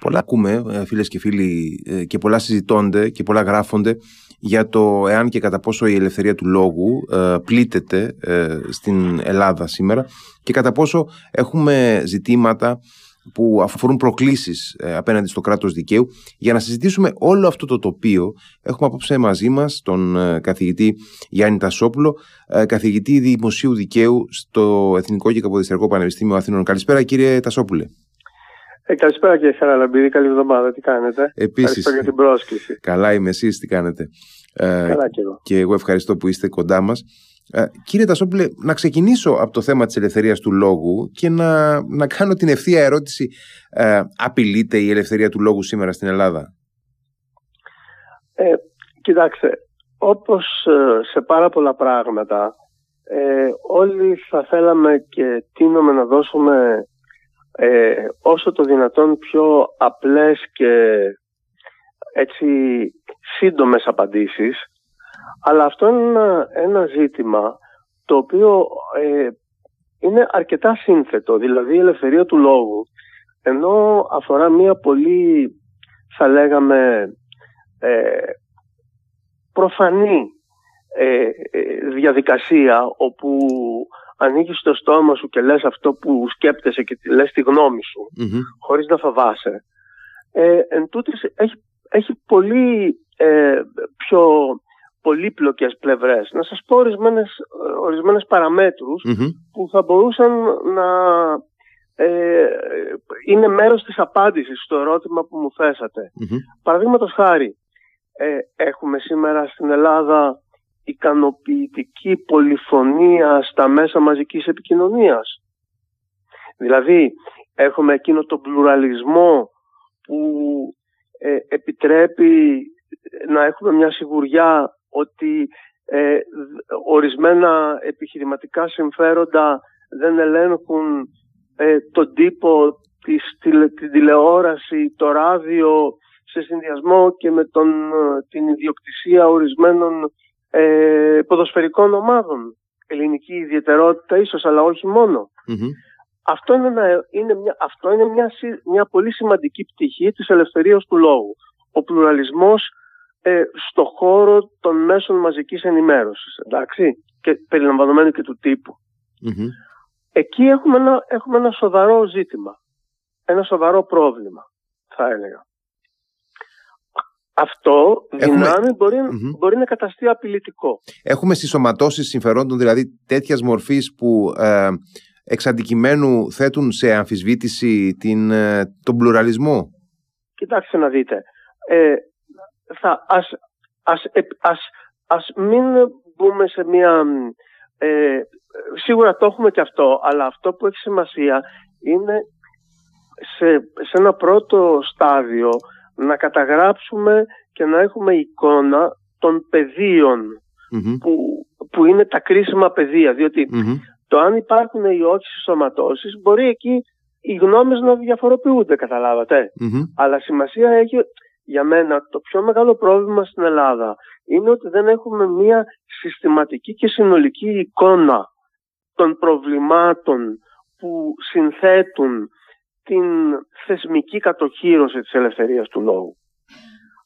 Πολλά ακούμε, ε, φίλες και φίλοι, ε, και πολλά συζητώνται και πολλά γράφονται για το εάν και κατά πόσο η ελευθερία του λόγου ε, πλήττεται στην Ελλάδα σήμερα και κατά πόσο έχουμε ζητήματα που αφορούν προκλήσεις απέναντι στο κράτος δικαίου. Για να συζητήσουμε όλο αυτό το τοπίο έχουμε απόψε μαζί μας τον καθηγητή Γιάννη Τασόπουλο, καθηγητή Δημοσίου Δικαίου στο Εθνικό και Καποδιστριακό Πανεπιστήμιο Αθήνων. Καλησπέρα κύριε Τασόπουλε. Ε, καλησπέρα κύριε Χαραλαμπίδη, καλή εβδομάδα, τι κάνετε; Επίσης, Ευχαριστώ για την πρόσκληση. Καλά είμαι εσείς, τι κάνετε; Ε, καλά και εγώ. Και εγώ ευχαριστώ που είστε κοντά μας. Ε, κύριε Τασόπουλε, να ξεκινήσω από το θέμα της ελευθερίας του λόγου και να, να κάνω την ευθεία ερώτηση. Ε, απειλείται η ελευθερία του λόγου σήμερα στην Ελλάδα; Ε, κοιτάξτε, όπως ε, σε πάρα πολλά πράγματα, ε, όλοι θα θέλαμε και τίνουμε να δώσουμε ε, όσο το δυνατόν πιο απλές και έτσι σύντομες απαντήσεις. Αλλά αυτό είναι ένα, ζήτημα το οποίο ε, είναι αρκετά σύνθετο. Δηλαδή η ελευθερία του λόγου ενώ αφορά μια πολύ θα λέγαμε ε, προφανή ε, διαδικασία όπου ανοίγει το στόμα σου και λες αυτό που σκέπτεσαι και λες τη γνώμη σου mm χωρίς να φοβάσαι ε, εν τούτης, έχει, έχει πολύ ε, πιο πολύπλοκες πλευρές. Να σας πω ορισμένες, ορισμένες που θα μπορούσαν να ε, είναι μέρος της απάντησης στο ερώτημα που μου θέσατε. Mm-hmm. Παραδείγματος χάρη, ε, έχουμε σήμερα στην Ελλάδα ικανοποιητική πολυφωνία στα μέσα μαζικής επικοινωνίας. Δηλαδή έχουμε εκείνο τον πλουραλισμό που ε, επιτρέπει να έχουμε μια σιγουριά ότι ε, ορισμένα επιχειρηματικά συμφέροντα δεν ελέγχουν ε, τον τύπο, της, την τηλεόραση, το ράδιο σε συνδυασμό και με τον, την ιδιοκτησία ορισμένων ε, ποδοσφαιρικών ομάδων. Ελληνική ιδιαιτερότητα ίσως, αλλά όχι Αυτό είναι, είναι, μια, αυτό είναι μια, μια πολύ σημαντική πτυχή της ελευθερίας του λόγου. Ο πλουραλισμός ε, στο χώρο των μέσων μαζικής ενημέρωσης, εντάξει, και περιλαμβανομένου και του τυπου Εκεί έχουμε ένα, έχουμε ένα σοβαρό ζήτημα, ένα σοβαρό πρόβλημα, θα έλεγα αυτό δυνάμει μπορεί, μπορεί να καταστεί απειλητικό. Έχουμε συσσωματώσεις συμφερόντων δηλαδή τέτοιας μορφής που ε, εξ αντικειμένου θέτουν σε αμφισβήτηση την, ε, τον πλουραλισμό. Κοιτάξτε να δείτε. Ε, θα, ας, ας, ας, ας μην μπούμε σε μια... Ε, σίγουρα το έχουμε και αυτό, αλλά αυτό που έχει σημασία είναι σε, σε ένα πρώτο στάδιο να καταγράψουμε και να έχουμε εικόνα των πεδίων που, που είναι τα κρίσιμα πεδία. το αν υπάρχουν ή όχι σωματώσεις μπορεί εκεί οι γνώμες να διαφοροποιούνται, Αλλά σημασία έχει για μένα το πιο μεγάλο πρόβλημα στην Ελλάδα είναι ότι δεν έχουμε μία συστηματική και συνολική εικόνα των προβλημάτων που συνθέτουν την θεσμική κατοχήρωση της ελευθερίας του λόγου.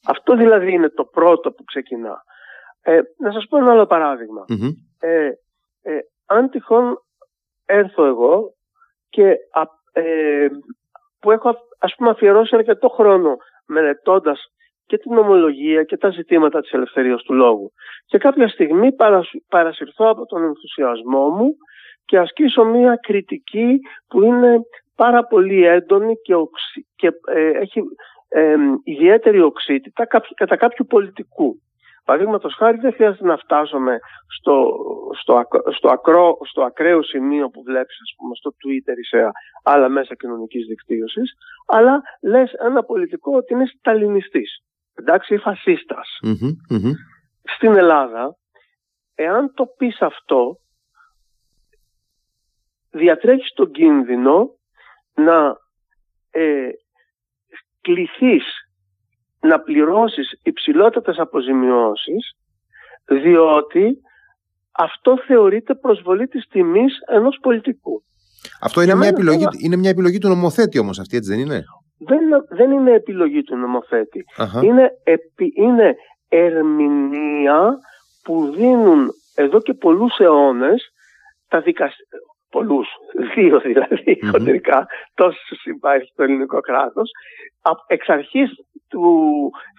Αυτό δηλαδή είναι το πρώτο που ξεκινά. Ε, να σας πω ένα άλλο Ε, ε, αν τυχόν έρθω εγώ και ε, που έχω ας πούμε αφιερώσει αρκετό χρόνο μελετώντας και την ομολογία και τα ζητήματα της ελευθερίας του λόγου και κάποια στιγμή παρασυρθώ από τον ενθουσιασμό μου και ασκήσω μία κριτική που είναι πάρα πολύ έντονη και, και ε, έχει ε, ιδιαίτερη οξύτητα κατά κάποιου πολιτικού. Παραδείγματος χάρη δεν χρειάζεται να φτάσουμε στο, στο, στο, ακρό, στο ακραίο σημείο που βλέπεις ας πούμε, στο Twitter ή σε άλλα μέσα κοινωνικής δικτύωσης αλλά λες ένα πολιτικό ότι είναι σταλινιστής. Εντάξει ή φασιστας Στην Ελλάδα εάν το πεις αυτό διατρέχεις τον κίνδυνο να ε, κληθείς να πληρώσεις υψηλότερες αποζημιώσεις διότι αυτό θεωρείται προσβολή της τιμής ενός πολιτικού. Αυτό είναι μια, επιλογή, είναι μια επιλογή του νομοθέτη όμως αυτή, έτσι δεν είναι; δεν, δεν είναι επιλογή του νομοθετη Είναι, είναι ερμηνεία που δίνουν εδώ και πολλούς αιώνες τα δικαστήρια, πολλούς, δύο δηλαδή χοντρικά, τόσο υπάρχει το ελληνικό κράτος, εξ αρχής του,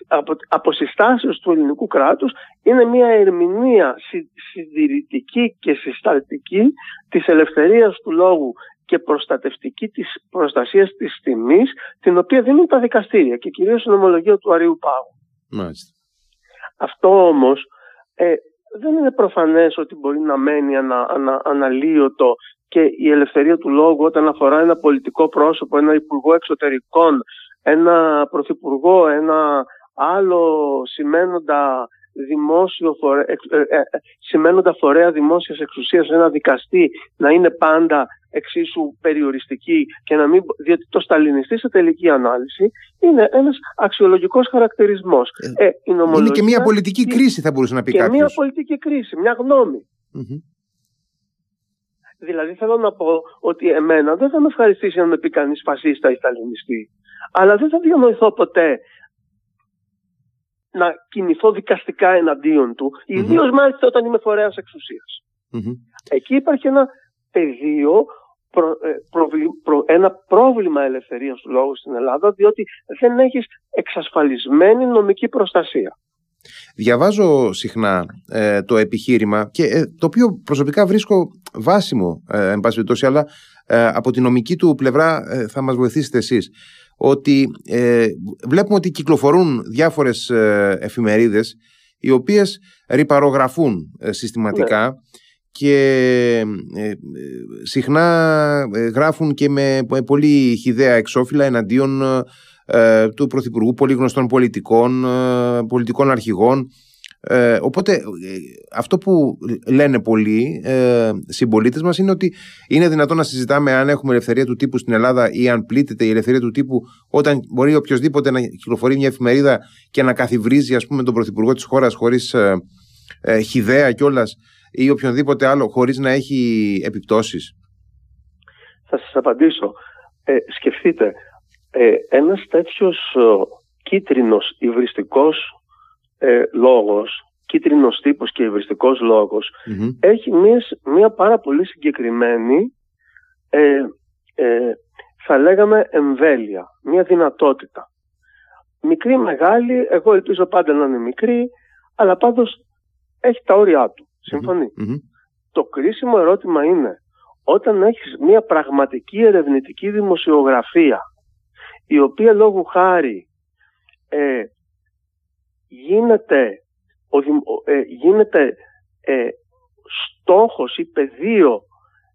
απο, αποσυστάσεως του ελληνικού κράτους είναι μια ερμηνεία συντηρητική και συσταλτική της ελευθερίας του λόγου και προστατευτική της προστασίας της τιμής την οποία δίνουν τα δικαστήρια και κυρίως η νομολογία του Αρίου Πάγου. Μάλιστα. Αυτό όμως ε, δεν είναι προφανές ότι μπορεί να μένει ανα, ανα, αναλύωτο και η ελευθερία του λόγου όταν αφορά ένα πολιτικό πρόσωπο, ένα υπουργό εξωτερικών, ένα πρωθυπουργό, ένα άλλο σημαίνοντα δημόσιο φορέ, ε, ε, ε, σημαίνοντα φορέα δημόσιας εξουσίας ένα δικαστή να είναι πάντα εξίσου περιοριστική και να μην, διότι το σταλινιστή σε τελική ανάλυση είναι ένας αξιολογικός χαρακτηρισμός. Ε, είναι και μια πολιτική κρίση θα μπορούσε να πει και κάποιος. μια πολιτική κρίση, μια γνωμη Δηλαδή θέλω να πω ότι εμένα δεν θα με ευχαριστήσει να με πει κανείς φασίστα ή σταλινιστή. Αλλά δεν θα διανοηθώ ποτέ να κινηθώ δικαστικά εναντίον του, mm-hmm. ιδίως μάλιστα όταν είμαι φορέας Εκεί υπάρχει ένα πεδίο, ε, ένα πρόβλημα ελευθερίας του λόγου στην Ελλάδα, διότι δεν έχεις εξασφαλισμένη νομική προστασία. Διαβάζω συχνά ε, το επιχείρημα και ε, το οποίο προσωπικά βρίσκω βάσιμο, ε, εν πάση περιπτώσει, αλλά από τη νομική του πλευρά θα μας βοηθήσετε εσείς ότι ε, βλέπουμε ότι κυκλοφορούν διάφορες ε, εφημερίδες οι οποίες ρηπαρογραφούν ε, συστηματικά ναι. και ε, συχνά γράφουν και με πολύ χιδέα εξώφυλλα εναντίον του Πρωθυπουργού, πολύ γνωστών πολιτικών, πολιτικών αρχηγών ε, οπότε ε, αυτό που λένε πολλοί ε, συμπολίτες μας είναι ότι είναι δυνατόν να συζητάμε αν έχουμε ελευθερία του τύπου στην Ελλάδα ή αν πλήττεται η ελευθερία του τύπου όταν μπορεί οποιοδήποτε να κυκλοφορεί μια εφημερίδα και να καθιβρίζει ας πούμε τον πρωθυπουργό της χώρας χωρίς ε, ε, χιδέα κιόλας ή οποιονδήποτε άλλο χωρίς να έχει επιπτώσεις. Θα σας απαντήσω. Ε, σκεφτείτε, ε, ένας τέτοιος ε, κίτρινος υβριστικός ε, λόγος, κίτρινος τύπος και υβριστικός έχει μιας, μια πάρα πολύ συγκεκριμένη ε, ε, θα λέγαμε εμβέλεια, μια δυνατότητα. Μικρή, μεγάλη, εγώ ελπίζω πάντα να είναι μικρή, αλλά πάντως έχει τα όρια του. συμφωνει Το κρίσιμο ερώτημα είναι όταν έχεις μια πραγματική ερευνητική δημοσιογραφία η οποία λόγου χάρη ε, γίνεται, ο, ε, γίνεται ε, στόχος ή πεδίο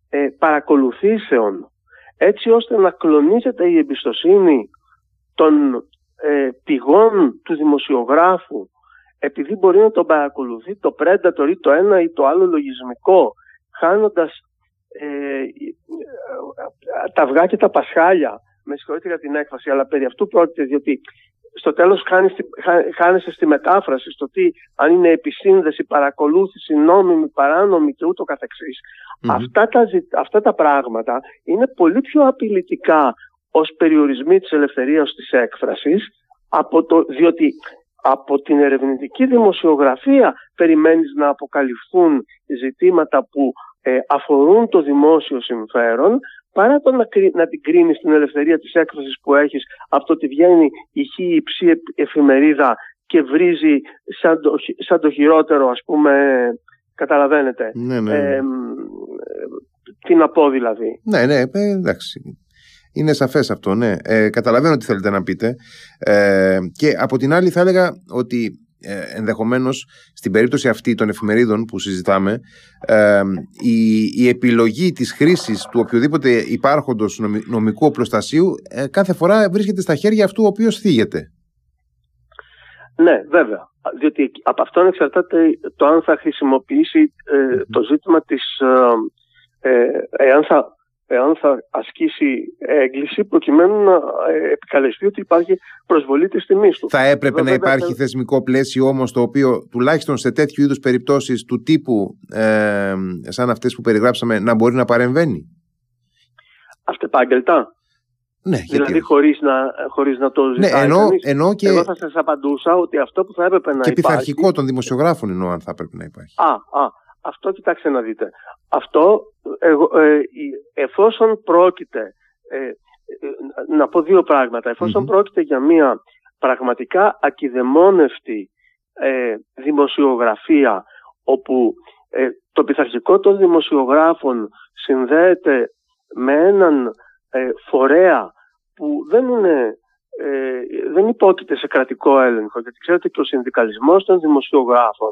ε, παρακολουθήσεων έτσι ώστε να κλονίζεται η εμπιστοσύνη των ε, πηγών του δημοσιογράφου επειδή μπορεί να τον παρακολουθεί το Predator ή το ένα ή το άλλο λογισμικό χάνοντας ε, τα αυγά και τα πασχάλια. Με συγχωρείτε για την έκφραση αλλά περί αυτού πρόκειται διότι στο τέλος χάνεσαι στη μετάφραση στο τι αν είναι επισύνδεση, παρακολούθηση, νόμιμη, παράνομη και ούτω Αυτά, τα, αυτά τα πράγματα είναι πολύ πιο απειλητικά ως περιορισμοί της ελευθερίας της έκφρασης από το, διότι από την ερευνητική δημοσιογραφία περιμένεις να αποκαλυφθούν ζητήματα που ε, αφορούν το δημόσιο συμφέρον παρά το να, να την κρίνεις την ελευθερία της έκφρασης που έχεις από το ότι βγαίνει η χή υψή εφημερίδα και βρίζει σαν το, σαν το χειρότερο ας πούμε καταλαβαίνετε ναι, ναι. Ε, τι να πω δηλαδή ναι ναι ε, εντάξει είναι σαφές αυτό, ναι. Ε, καταλαβαίνω τι θέλετε να πείτε. Ε, και από την άλλη θα έλεγα ότι ε, ενδεχομένως στην περίπτωση αυτή των εφημερίδων που συζητάμε ε, η, η επιλογή της χρήσης του οποιοδήποτε υπάρχοντος νομικού οπλοστασίου ε, κάθε φορά βρίσκεται στα χέρια αυτού ο οποίος θίγεται. Ναι, βέβαια. Διότι από αυτόν εξαρτάται το αν θα χρησιμοποιήσει το ζήτημα της εάν θα εάν θα ασκήσει έγκληση προκειμένου να ε, επικαλεστεί ότι υπάρχει προσβολή της τιμής του. Θα έπρεπε να υπάρχει θεσμικό πλαίσιο όμως το οποίο τουλάχιστον σε τέτοιου είδους περιπτώσεις του τύπου ε, σαν αυτές που περιγράψαμε να μπορεί να παρεμβαίνει. Αυτεπάγγελτα. Ναι, δηλαδή χωρίς να, χωρίς να το ναι, ζητάει ναι, ενώ, ενώ και... Εγώ θα σας απαντούσα ότι αυτό που θα έπρεπε να και υπάρχει... Και πειθαρχικό των δημοσιογράφων εννοώ αν θα έπρεπε να υπάρχει. Α, α, αυτό κοιτάξτε να δείτε. Αυτό εγώ, ε, εφόσον πρόκειται ε, ε, να πω δύο πράγματα. πρόκειται για μια πραγματικά ακιδεμόνευτη ε, δημοσιογραφία όπου ε, το πειθαρχικό των δημοσιογράφων συνδέεται με έναν ε, φορέα που δεν είναι δεν υπόκειται σε κρατικό έλεγχο γιατί ξέρετε και ο συνδικαλισμός των δημοσιογράφων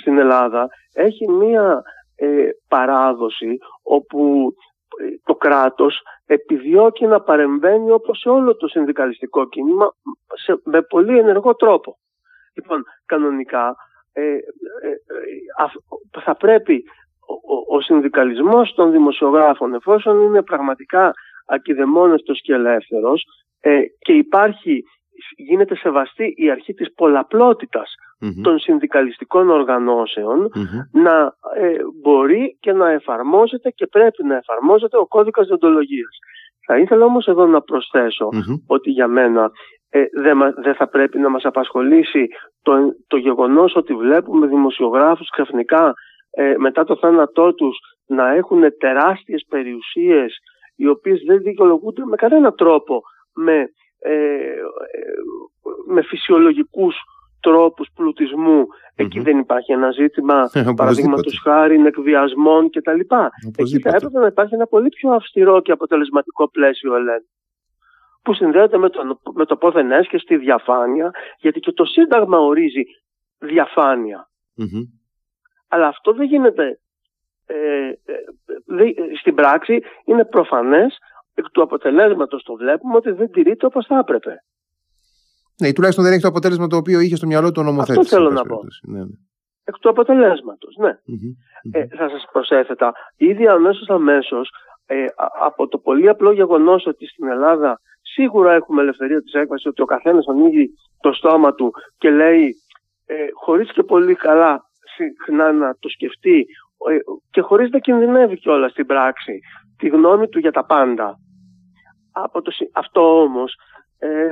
στην Ελλάδα έχει μία παράδοση όπου το κράτος επιδιώκει να παρεμβαίνει όπως σε όλο το συνδικαλιστικό κίνημα σε, με πολύ ενεργό τρόπο. Λοιπόν, κανονικά ε, ε, ε θα πρέπει ο, ο, συνδικαλισμός των δημοσιογράφων εφόσον είναι πραγματικά ακιδεμόνευτος και ελεύθερος ε, και υπάρχει, γίνεται σεβαστή η αρχή της πολλαπλότητας των συνδικαλιστικών να ε, μπορεί και να εφαρμόζεται και πρέπει να εφαρμόζεται ο κώδικας διοντολογίας. Θα ήθελα όμως εδώ να προσθεσω ότι για μένα ε, δεν θα πρέπει να μας απασχολήσει το, το γεγονός ότι βλέπουμε δημοσιογράφους ξαφνικά ε, μετά το θάνατό τους να έχουν τεράστιες περιουσίες οι οποίες δεν δικαιολογούνται με κανένα τρόπο με, ε, με φυσιολογικούς τρόπους Εκεί δεν υπάρχει ένα ζήτημα παραδείγματος χάρη εκβιασμών κτλ. Εκεί θα έπρεπε να υπάρχει ένα πολύ πιο αυστηρό και αποτελεσματικό πλαίσιο ελέγχου που συνδέεται με το, με το πόθεν έσχε στη διαφάνεια, γιατί και το Σύνταγμα ορίζει Αλλά αυτό δεν γίνεται. Ε, ε, στην πράξη είναι προφανές, εκ του αποτελέσματος το βλέπουμε ότι δεν τηρείται όπως θα έπρεπε. Ναι, τουλάχιστον δεν έχει το αποτέλεσμα το οποίο είχε στο μυαλό του νομοθέτης. Αυτό θέλω να πω. Ναι, ναι. Εκ του αποτελέσματος, ναι. Ε, θα σας προσέθετα, ήδη αμέσως αμέσως ε, από το πολύ απλό γεγονός ότι στην Ελλάδα σίγουρα έχουμε ελευθερία της έκβαση, ότι ο καθένας ανοίγει το στόμα του και λέει ε, χωρίς και πολύ καλά συχνά να το σκεφτεί ε, και χωρίς να κινδυνεύει κιόλας στην πράξη τη γνώμη του για τα πάντα. Από το, αυτό όμως ε,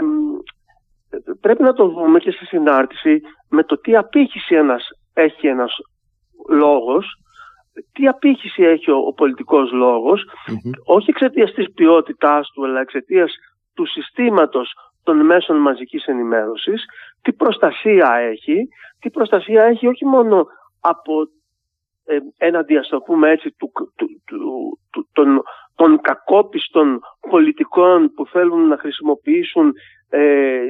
πρέπει να το δούμε και στη συνάρτηση με το τι απήχηση ένας, έχει ένας λόγος, τι απήχηση έχει ο, πολιτικός όχι εξαιτίας της ποιότητάς του, αλλά εξαιτίας του συστήματος των μέσων μαζικής ενημέρωσης, τι προστασία έχει, τι προστασία έχει όχι μόνο από ε, έναντι ας το πούμε έτσι του, του, του, των, των κακόπιστων πολιτικών που θέλουν να χρησιμοποιήσουν ε,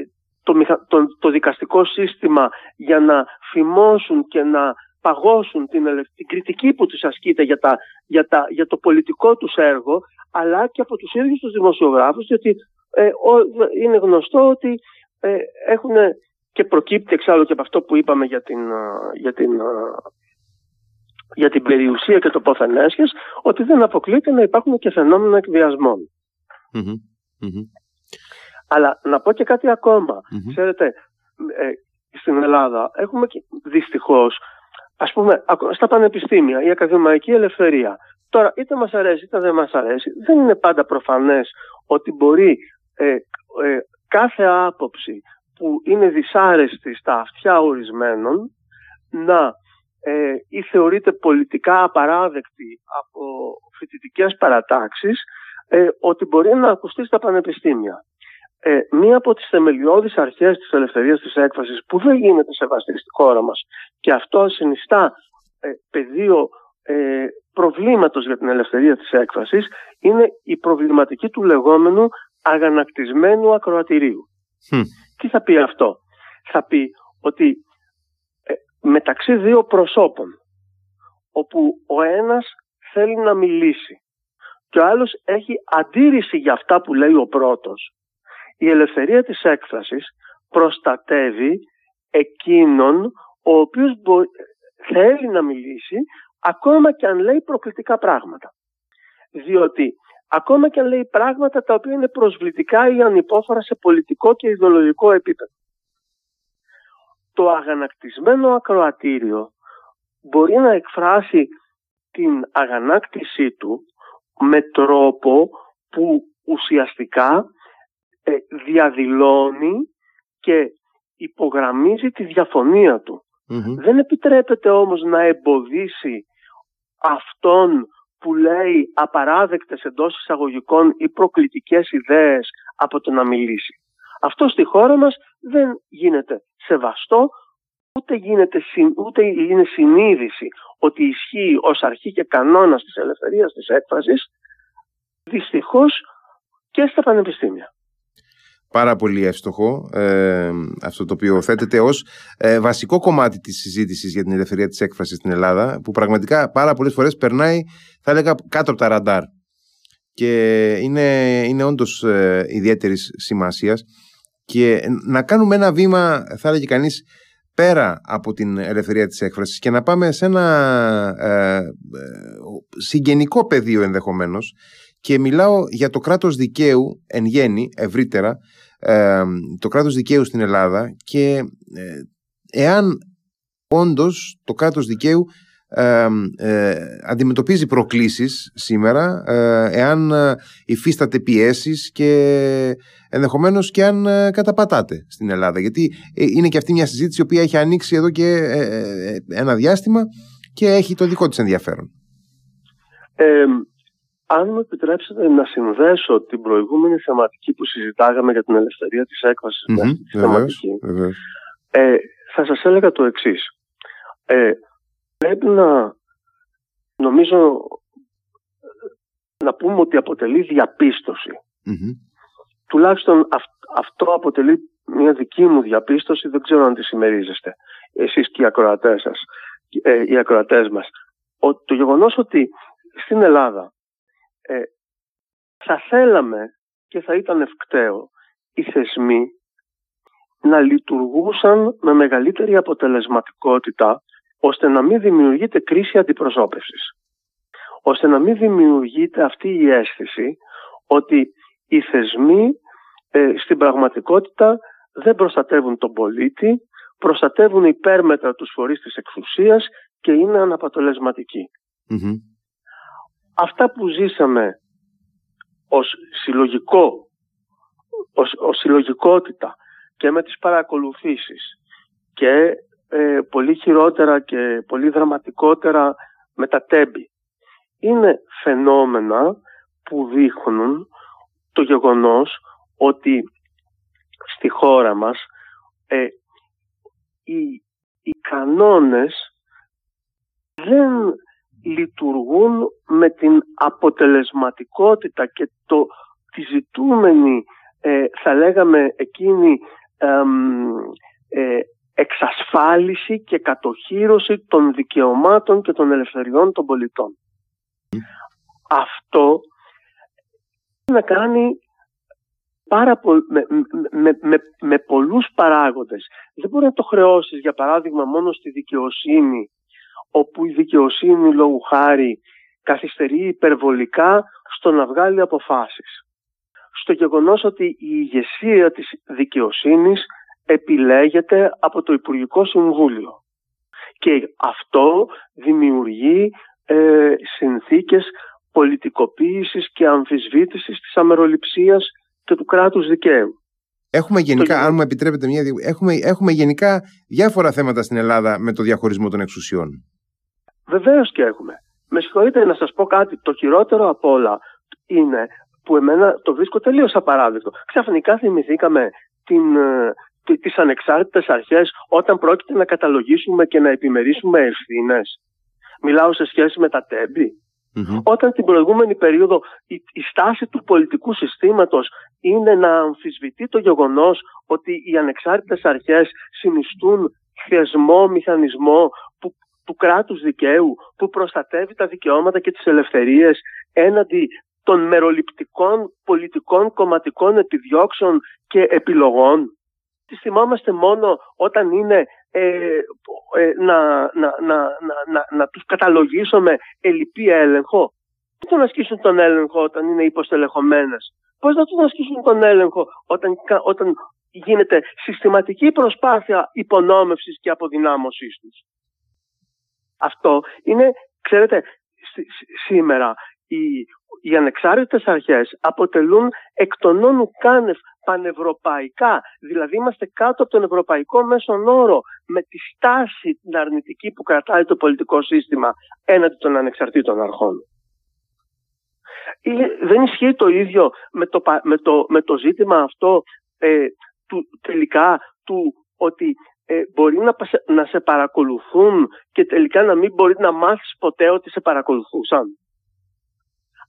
το, το, δικαστικό σύστημα για να φημώσουν και να παγώσουν την, την κριτική που τους ασκείται για, τα, για, τα, για το πολιτικό τους έργο αλλά και από τους ίδιους τους δημοσιογράφους διότι ε, είναι γνωστό ότι ε, έχουν και προκύπτει εξάλλου και από αυτό που είπαμε για την, για την, για την περιουσία και το πόθεν ότι δεν αποκλείεται να υπάρχουν και φαινόμενα αλλά να πω και κάτι Ξέρετε, ε, στην Ελλάδα έχουμε δυστυχώς, ας πούμε, στα πανεπιστήμια, η ακαδημαϊκή ελευθερία. Τώρα, είτε μας αρέσει είτε δεν μας αρέσει, δεν είναι πάντα προφανές ότι μπορεί ε, ε, κάθε άποψη που είναι δυσάρεστη στα αυτιά ορισμένων να ε, ή θεωρείται πολιτικά απαράδεκτη από φοιτητικές παρατάξεις ε, ότι μπορεί να ακουστεί στα πανεπιστήμια ε, μία από τις θεμελιώδεις αρχές της ελευθερίας της έκφρασης που δεν γίνεται σεβαστή στη χώρα μας και αυτό συνιστά ε, πεδίο ε, προβλήματος για την ελευθερία της έκφρασης είναι η προβληματική του λεγόμενου αγανακτισμένου ακροατηρίου. Τι θα πει αυτό; Θα πει ότι ε, μεταξύ δύο προσώπων όπου ο ένας θέλει να μιλήσει και ο άλλος έχει αντίρρηση για αυτά που λέει ο πρώτος η ελευθερία της έκφρασης προστατεύει εκείνον ο οποίος θέλει να μιλήσει ακόμα και αν λέει προκλητικά πράγματα. Διότι ακόμα και αν λέει πράγματα τα οποία είναι προσβλητικά ή ανυπόφορα σε πολιτικό και ιδεολογικό επίπεδο. Το αγανακτισμένο ακροατήριο μπορεί να εκφράσει την αγανάκτησή του με τρόπο που ουσιαστικά ε, διαδηλώνει και υπογραμμίζει τη διαφωνία του. Δεν επιτρέπεται όμως να εμποδίσει αυτόν που λέει απαράδεκτες εντός εισαγωγικών ή προκλητικές ιδέες από το να μιλήσει. Αυτό στη χώρα μας δεν γίνεται σεβαστό, ούτε, γίνεται, ούτε είναι συνείδηση ότι ισχύει ως αρχή και κανόνας της ελευθερίας της έκφρασης, δυστυχώς και στα πανεπιστήμια πάρα πολύ εύστοχο ε, αυτό το οποίο θέτεται ως ε, βασικό κομμάτι της συζήτησης για την ελευθερία της έκφρασης στην Ελλάδα που πραγματικά πάρα πολλές φορές περνάει θα έλεγα κάτω από τα ραντάρ. Και είναι, είναι όντως ε, ιδιαίτερης σημασίας. Και να κάνουμε ένα βήμα θα έλεγε κανείς πέρα από την ελευθερία της έκφρασης και να πάμε σε ένα ε, ε συγγενικό πεδίο ενδεχομένως και μιλάω για το κράτος δικαίου εν γέννη ευρύτερα το κράτος δικαίου στην Ελλάδα και ε, εάν όντως το κράτος δικαίου ε, αντιμετωπίζει προκλήσεις σήμερα ε, εάν υφίσταται πιέσεις και ενδεχομένως και αν καταπατάτε στην Ελλάδα. Γιατί είναι και αυτή μια συζήτηση η οποία έχει ανοίξει εδώ και ένα διάστημα και έχει το δικό της ενδιαφέρον αν μου επιτρέψετε να συνδέσω την προηγούμενη θεματική που συζητάγαμε για την ελευθερία της έκφρασης mm-hmm, θεματική, ε, θα σας έλεγα το εξής. Ε, πρέπει να νομίζω να πούμε ότι αποτελεί Τουλάχιστον αυτό αποτελεί μια δική μου διαπίστωση, δεν ξέρω αν τη συμμερίζεστε εσείς και οι ακροατές, σας, ε, οι ακροατές μας. Ο, το γεγονός ότι στην Ελλάδα ε, θα θέλαμε και θα ήταν ευκταίο οι θεσμοί να λειτουργούσαν με μεγαλύτερη αποτελεσματικότητα ώστε να μην δημιουργείται κρίση αντιπροσώπευσης. Ώστε να μην δημιουργείται αυτή η αίσθηση ότι οι θεσμοί ε, στην πραγματικότητα δεν προστατεύουν τον πολίτη, προστατεύουν υπέρμετρα τους φορείς της εξουσίας και είναι αναπατολεσματικοί αυτά που ζήσαμε ως συλλογικό, ως, ως συλλογικότητα και με τις παρακολουθήσεις και ε, πολύ χειρότερα και πολύ δραματικότερα με τα τέμπη. Είναι φαινόμενα που δείχνουν το γεγονός ότι στη χώρα μας ε, οι, οι κανόνες δεν λειτουργούν με την αποτελεσματικότητα και το, τη ζητούμενη ε, θα λέγαμε εκείνη ε, εξασφάλιση και κατοχύρωση των δικαιωμάτων και των ελευθεριών των πολιτών. Αυτό να κάνει πάρα με, με, με, με, πολλούς παράγοντες. Δεν μπορεί να το χρεώσεις για παράδειγμα μόνο στη δικαιοσύνη όπου η δικαιοσύνη λόγου χάρη καθυστερεί υπερβολικά στο να βγάλει αποφάσεις. Στο γεγονός ότι η ηγεσία της δικαιοσύνης επιλέγεται από το Υπουργικό Συμβούλιο. Και αυτό δημιουργεί ε, συνθήκες πολιτικοποίησης και αμφισβήτησης της αμεροληψίας και του κράτους δικαίου. Έχουμε γενικά, αν μου επιτρέπετε μια έχουμε, έχουμε γενικά διάφορα θέματα στην Ελλάδα με το διαχωρισμό των εξουσιών. Βεβαίως και έχουμε. Με συγχωρείτε να σας πω κάτι. Το χειρότερο από όλα είναι που εμένα το βρίσκω τελείως απαράδεκτο. Ξαφνικά θυμηθήκαμε την, ε, τις ανεξάρτητες αρχές όταν πρόκειται να καταλογίσουμε και να επιμερίσουμε ευθύνες. Μιλάω σε σχέση με τα τεμπη Όταν την προηγούμενη περίοδο η, η στάση του πολιτικού συστήματος είναι να αμφισβητεί το γεγονός ότι οι ανεξάρτητες αρχές συνιστούν θεσμό, μηχανισμό που του κράτους δικαίου που προστατεύει τα δικαιώματα και τις ελευθερίες έναντι των μεροληπτικών πολιτικών κομματικών επιδιώξεων και επιλογών. Τις θυμάμαστε μόνο όταν είναι ε, ε, να, να, να, να, να, τους καταλογίσουμε ελλειπή έλεγχο. Πώς να ασκήσουν τον έλεγχο όταν είναι υποστελεχωμένες; Πώς να τους ασκήσουν τον έλεγχο όταν, όταν γίνεται συστηματική προσπάθεια υπονόμευσης και αποδυνάμωσής τους; Αυτό είναι, ξέρετε, σήμερα οι, οι ανεξάρτητες αρχές αποτελούν εκ των όνου κάνευ πανευρωπαϊκά, δηλαδή είμαστε κάτω από τον ευρωπαϊκό μέσον όρο με τη στάση την αρνητική που κρατάει το πολιτικό σύστημα έναντι των ανεξαρτήτων αρχών. Δεν ισχύει το ίδιο με το, με το, με το ζήτημα αυτό ε, του, τελικά του ότι ε, μπορεί να, να σε παρακολουθούν και τελικά να μην μπορεί να μάθεις ποτέ ότι σε παρακολουθούσαν.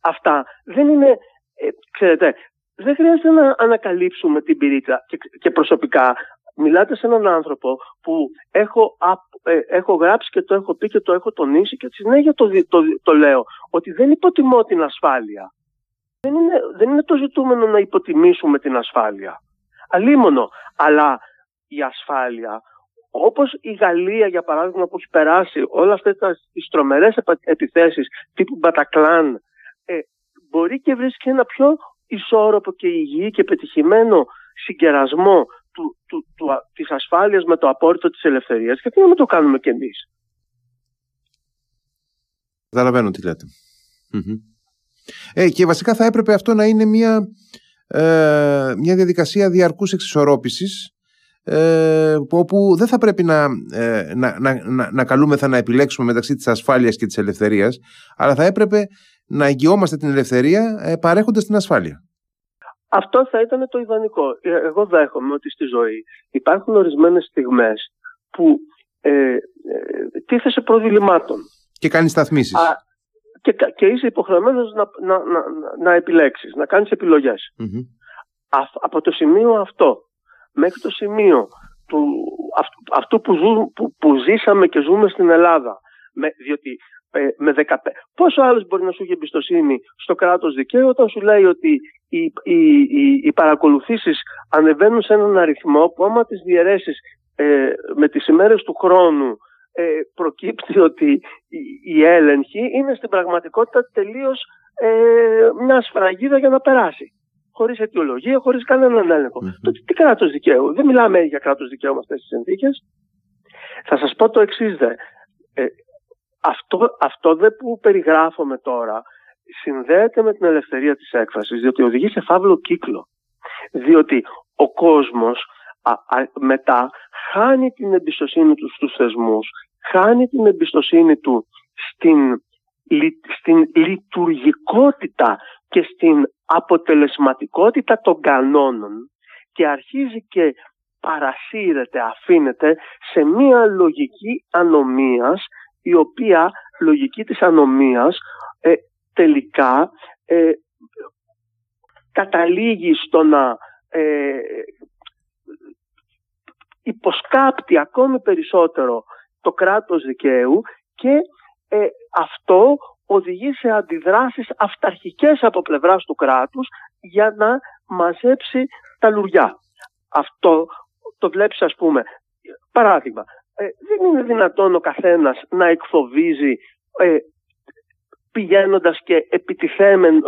Αυτά δεν είναι, ε, ξέρετε, δεν χρειάζεται να ανακαλύψουμε την πυρίτσα και, και προσωπικά μιλάτε σε έναν άνθρωπο που έχω, ε, έχω γράψει και το έχω πει και το έχω τονίσει και συνέχεια το, το, το, λέω ότι δεν υποτιμώ την ασφάλεια. Δεν είναι, δεν είναι το ζητούμενο να υποτιμήσουμε την ασφάλεια. Αλίμονο. Αλλά η ασφάλεια όπως η Γαλλία για παράδειγμα που έχει περάσει όλα αυτές τις τρομερές επιθέσεις τύπου Μπατακλάν ε, μπορεί και βρίσκει ένα πιο ισόρροπο και υγιή και πετυχημένο συγκερασμό του, του, του, της ασφάλειας με το απόρριτο της ελευθερίας γιατί να μην το κάνουμε κι εμείς. Καταλαβαίνω τι λέτε. Ε, και βασικά θα έπρεπε αυτό να είναι μια, ε, μια διαδικασία διαρκούς εξισορρόπησης ε, όπου δεν θα πρέπει να, ε, να, να, να, να καλούμεθα να επιλέξουμε μεταξύ της ασφάλειας και της ελευθερίας αλλά θα έπρεπε να εγγυόμαστε την ελευθερία ε, παρέχοντας την ασφάλεια. Αυτό θα ήταν το ιδανικό. Ε, εγώ δέχομαι ότι στη ζωή υπάρχουν ορισμένες στιγμές που ε, ε, τίθεσαι προδιλημάτων. Και κάνεις σταθμίσεις. και, και είσαι υποχρεωμένος να, να, να, να επιλέξεις, να κάνεις από το σημείο αυτό μέχρι το σημείο του, αυτού, που, που, που ζήσαμε και ζούμε στην Ελλάδα με, διότι ε, με 15. Πόσο άλλος μπορεί να σου έχει εμπιστοσύνη στο κράτος δικαίου όταν σου λέει ότι οι, οι, οι, οι παρακολουθήσεις ανεβαίνουν σε έναν αριθμό που άμα τις διαιρέσεις ε, με τις ημέρες του χρόνου ε, προκύπτει ότι η, η έλεγχη είναι στην πραγματικότητα τελείως ε, μια σφραγίδα για να περάσει. Χωρίς αιτιολογία, χωρίς κανέναν έλεγχο. Mm-hmm. Τότε τι κράτος δικαίου. Δεν μιλάμε για κράτος δικαίου με αυτές τις συνθήκες. Θα σας πω το εξής, δε. Ε, αυτό, αυτό δε που περιγράφουμε τώρα συνδέεται με την ελευθερία της έκφρασης διότι οδηγεί σε φαύλο κύκλο. Διότι ο κόσμος μετά χάνει την εμπιστοσύνη του στους θεσμούς, χάνει την εμπιστοσύνη του στην, στην λειτουργικότητα και στην αποτελεσματικότητα των κανόνων και αρχίζει και παρασύρεται, αφήνεται σε μία λογική ανομίας η οποία λογική της ανομίας ε, τελικά ε, καταλήγει στο να ε, υποσκάπτει ακόμη περισσότερο το κράτος δικαίου και ε, αυτό οδηγεί σε αντιδράσεις αυταρχικές από πλευράς του κράτους για να μαζέψει τα λουριά. Αυτό το βλέπεις ας πούμε, παράδειγμα, ε, δεν είναι δυνατόν ο καθένας να εκφοβίζει ε, πηγαίνοντας και επιτιθέμεν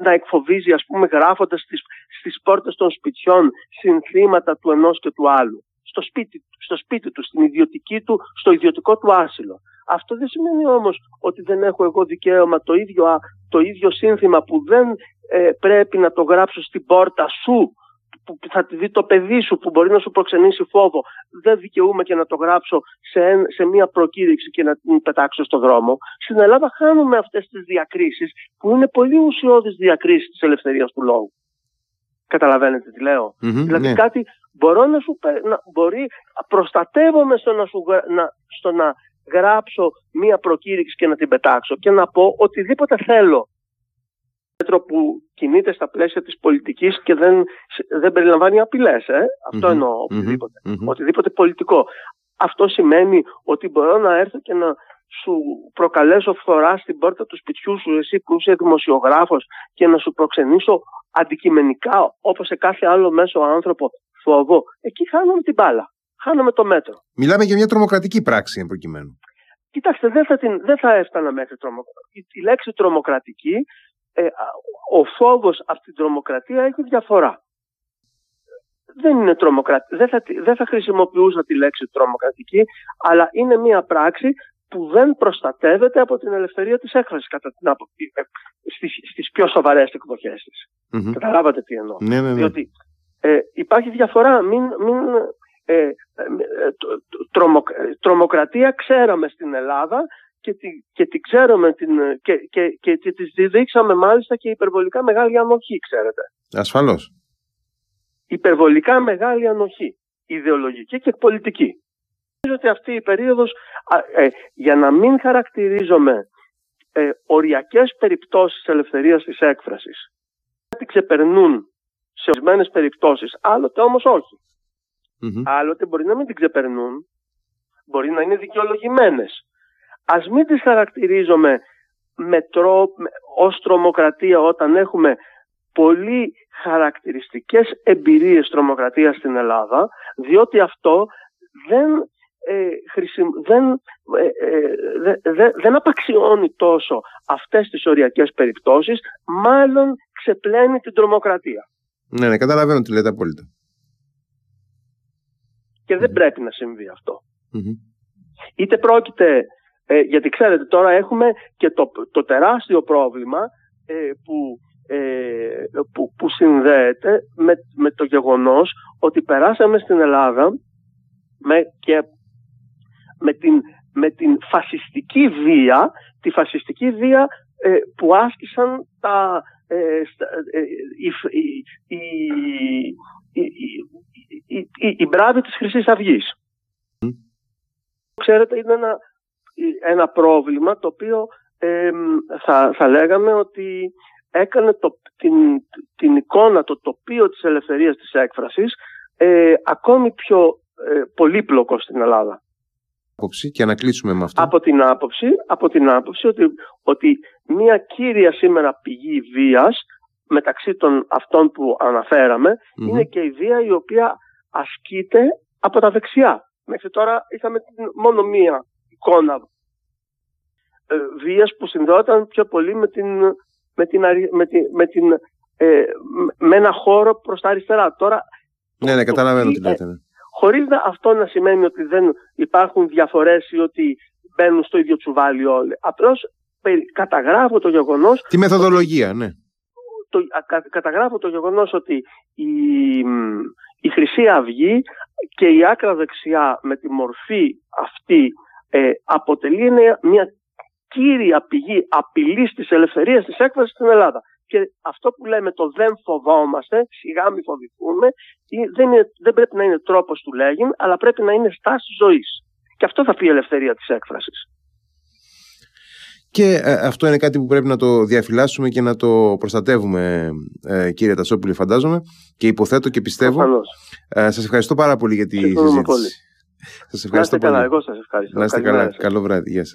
να εκφοβίζει ας πούμε γράφοντας στις, στις πόρτες των σπιτιών συνθήματα του ενός και του άλλου στο σπίτι, στο σπίτι του, στην ιδιωτική του, στο ιδιωτικό του άσυλο. Αυτό δεν σημαίνει όμως ότι δεν έχω εγώ δικαίωμα το ίδιο, το ίδιο σύνθημα που δεν ε, πρέπει να το γράψω στην πόρτα σου που θα τη δει το παιδί σου που μπορεί να σου προξενήσει φόβο δεν δικαιούμαι και να το γράψω σε, σε μια προκήρυξη και να την πετάξω στο δρόμο. Στην Ελλάδα χάνουμε αυτές τις διακρίσεις που είναι πολύ ουσιώδεις διακρίσεις της ελευθερίας του λόγου. Καταλαβαίνετε τι λέω; δηλαδή ναι. κάτι μπορώ να σου να, μπορεί, προστατεύομαι στο να, σου, να, στο να γράψω μία προκήρυξη και να την πετάξω και να πω οτιδήποτε θέλω μέτρο που κινείται στα πλαίσια της πολιτικής και δεν, δεν περιλαμβάνει απειλές. Ε; Αυτό εννοώ, οτιδήποτε. οτιδήποτε πολιτικό. Αυτό σημαίνει ότι μπορώ να έρθω και να σου προκαλέσω φθορά στην πόρτα του σπιτιού σου εσύ που είσαι δημοσιογράφος και να σου προξενήσω αντικειμενικά όπως σε κάθε άλλο μέσο άνθρωπο φόβο. Εκεί χάνομαι την μπάλα. Χάνομαι το μέτρο. Μιλάμε για μια τρομοκρατική πράξη εν προκειμένου. Κοιτάξτε, δεν θα, την, δεν θα έφτανα μέχρι τρομοκρατική. Η λέξη τρομοκρατική ε, ο φόβος από την τρομοκρατία έχει διαφορά. Δεν, είναι τρομοκρατη... δεν, θα, δεν θα χρησιμοποιούσα τη λέξη τρομοκρατική, αλλά είναι μια πράξη που δεν προστατεύεται από την ελευθερία της έκφρασης κατά την απο... Ε, στις, στις πιο σοβαρές εκδοχές της. Mm-hmm. Καταλάβατε τι εννοώ. Ναι, ναι, ναι. Διότι ε, υπάρχει διαφορά. Μην, μην, ε, ε, τρομο, τρομοκρατία ξέραμε στην Ελλάδα και τη, και τη ξέρουμε την, και, και, και, και τη διδείξαμε μάλιστα και υπερβολικά μεγάλη ανοχή, ξέρετε. Ασφαλώς. Υπερβολικά μεγάλη ανοχή, ιδεολογική και πολιτική. Νομίζω ότι αυτή η περίοδος, ε, για να μην χαρακτηρίζομαι ε, οριακές περιπτώσεις ελευθερίας της έκφρασης, κάτι ξεπερνούν σε ορισμένες περιπτώσεις, άλλοτε όμως όχι. Mm-hmm. Άλλοτε μπορεί να μην την ξεπερνούν, μπορεί να είναι δικαιολογημένες. Ας μην τις χαρακτηρίζουμε με τρό, ως τρομοκρατία όταν έχουμε πολύ χαρακτηριστικές εμπειρίες τρομοκρατίας στην Ελλάδα, διότι αυτό δεν, ε, δεν, ε, ε δεν απαξιώνει τόσο αυτές τις οριακές περιπτώσεις, μάλλον ξεπλένει την τρομοκρατία. Ναι, ναι, καταλαβαίνω τι λέτε απόλυτα. Και δεν πρέπει να συμβεί Είτε πρόκειται, ε, γιατί ξέρετε τώρα έχουμε και το, το τεράστιο πρόβλημα ε, που, ε, που, που συνδέεται με, με το γεγονός ότι περάσαμε στην Ελλάδα με, και με την, με την φασιστική βία, τη φασιστική βία που άσκησαν τα, η μπράβη της χρυσής αυγής. Ξέρετε, είναι ένα, ένα πρόβλημα το οποίο θα, θα λέγαμε ότι έκανε το, την, την εικόνα, το τοπίο της ελευθερίας της έκφρασης ε, ακόμη πιο ε, πολύπλοκο στην Ελλάδα. Άποψη και να κλείσουμε με αυτό. Από την άποψη, από την άποψη ότι, ότι μια κύρια σήμερα πηγή βίας μεταξύ των αυτών που αναφεραμε είναι και η βία η οποία ασκείται από τα δεξιά. Μέχρι τώρα είχαμε μόνο μία εικόνα ε, βίας που συνδεόταν πιο πολύ με, την, με, την, με, την, με, την, ε, με ένα χώρο προς τα αριστερά. Τώρα, ναι, ναι, καταλαβαίνω τι λέτε. Ναι. Χωρίς αυτό να σημαίνει ότι δεν υπάρχουν διαφορές ή ότι μπαίνουν στο ίδιο τσουβάλι όλοι. Απλώς καταγράφω το γεγονός... Τη μεθοδολογία, ναι το, καταγράφω το γεγονός ότι η, η Χρυσή Αυγή και η άκρα δεξιά με τη μορφή αυτή ε, αποτελεί μια κύρια πηγή απειλής της ελευθερίας της έκφρασης στην Ελλάδα. Και αυτό που λέμε το δεν φοβόμαστε, σιγά μη φοβηθούμε, δεν, δεν πρέπει να είναι τρόπος του λέγειν, αλλά πρέπει να είναι στάση ζωής. Και αυτό θα πει η ελευθερία της έκφρασης. Και ε, αυτό είναι κάτι που πρέπει να το διαφυλάσσουμε και να το προστατεύουμε, ε, κύριε Τασόπουλη, φαντάζομαι. Και υποθέτω και πιστεύω. Ε, σας ευχαριστώ πάρα πολύ για τη συζήτηση. Πολύ. Σας ευχαριστώ να είστε πολύ. καλά, εγώ σας ευχαριστώ. Να είστε καλά. Καλό βράδυ. Γεια σας.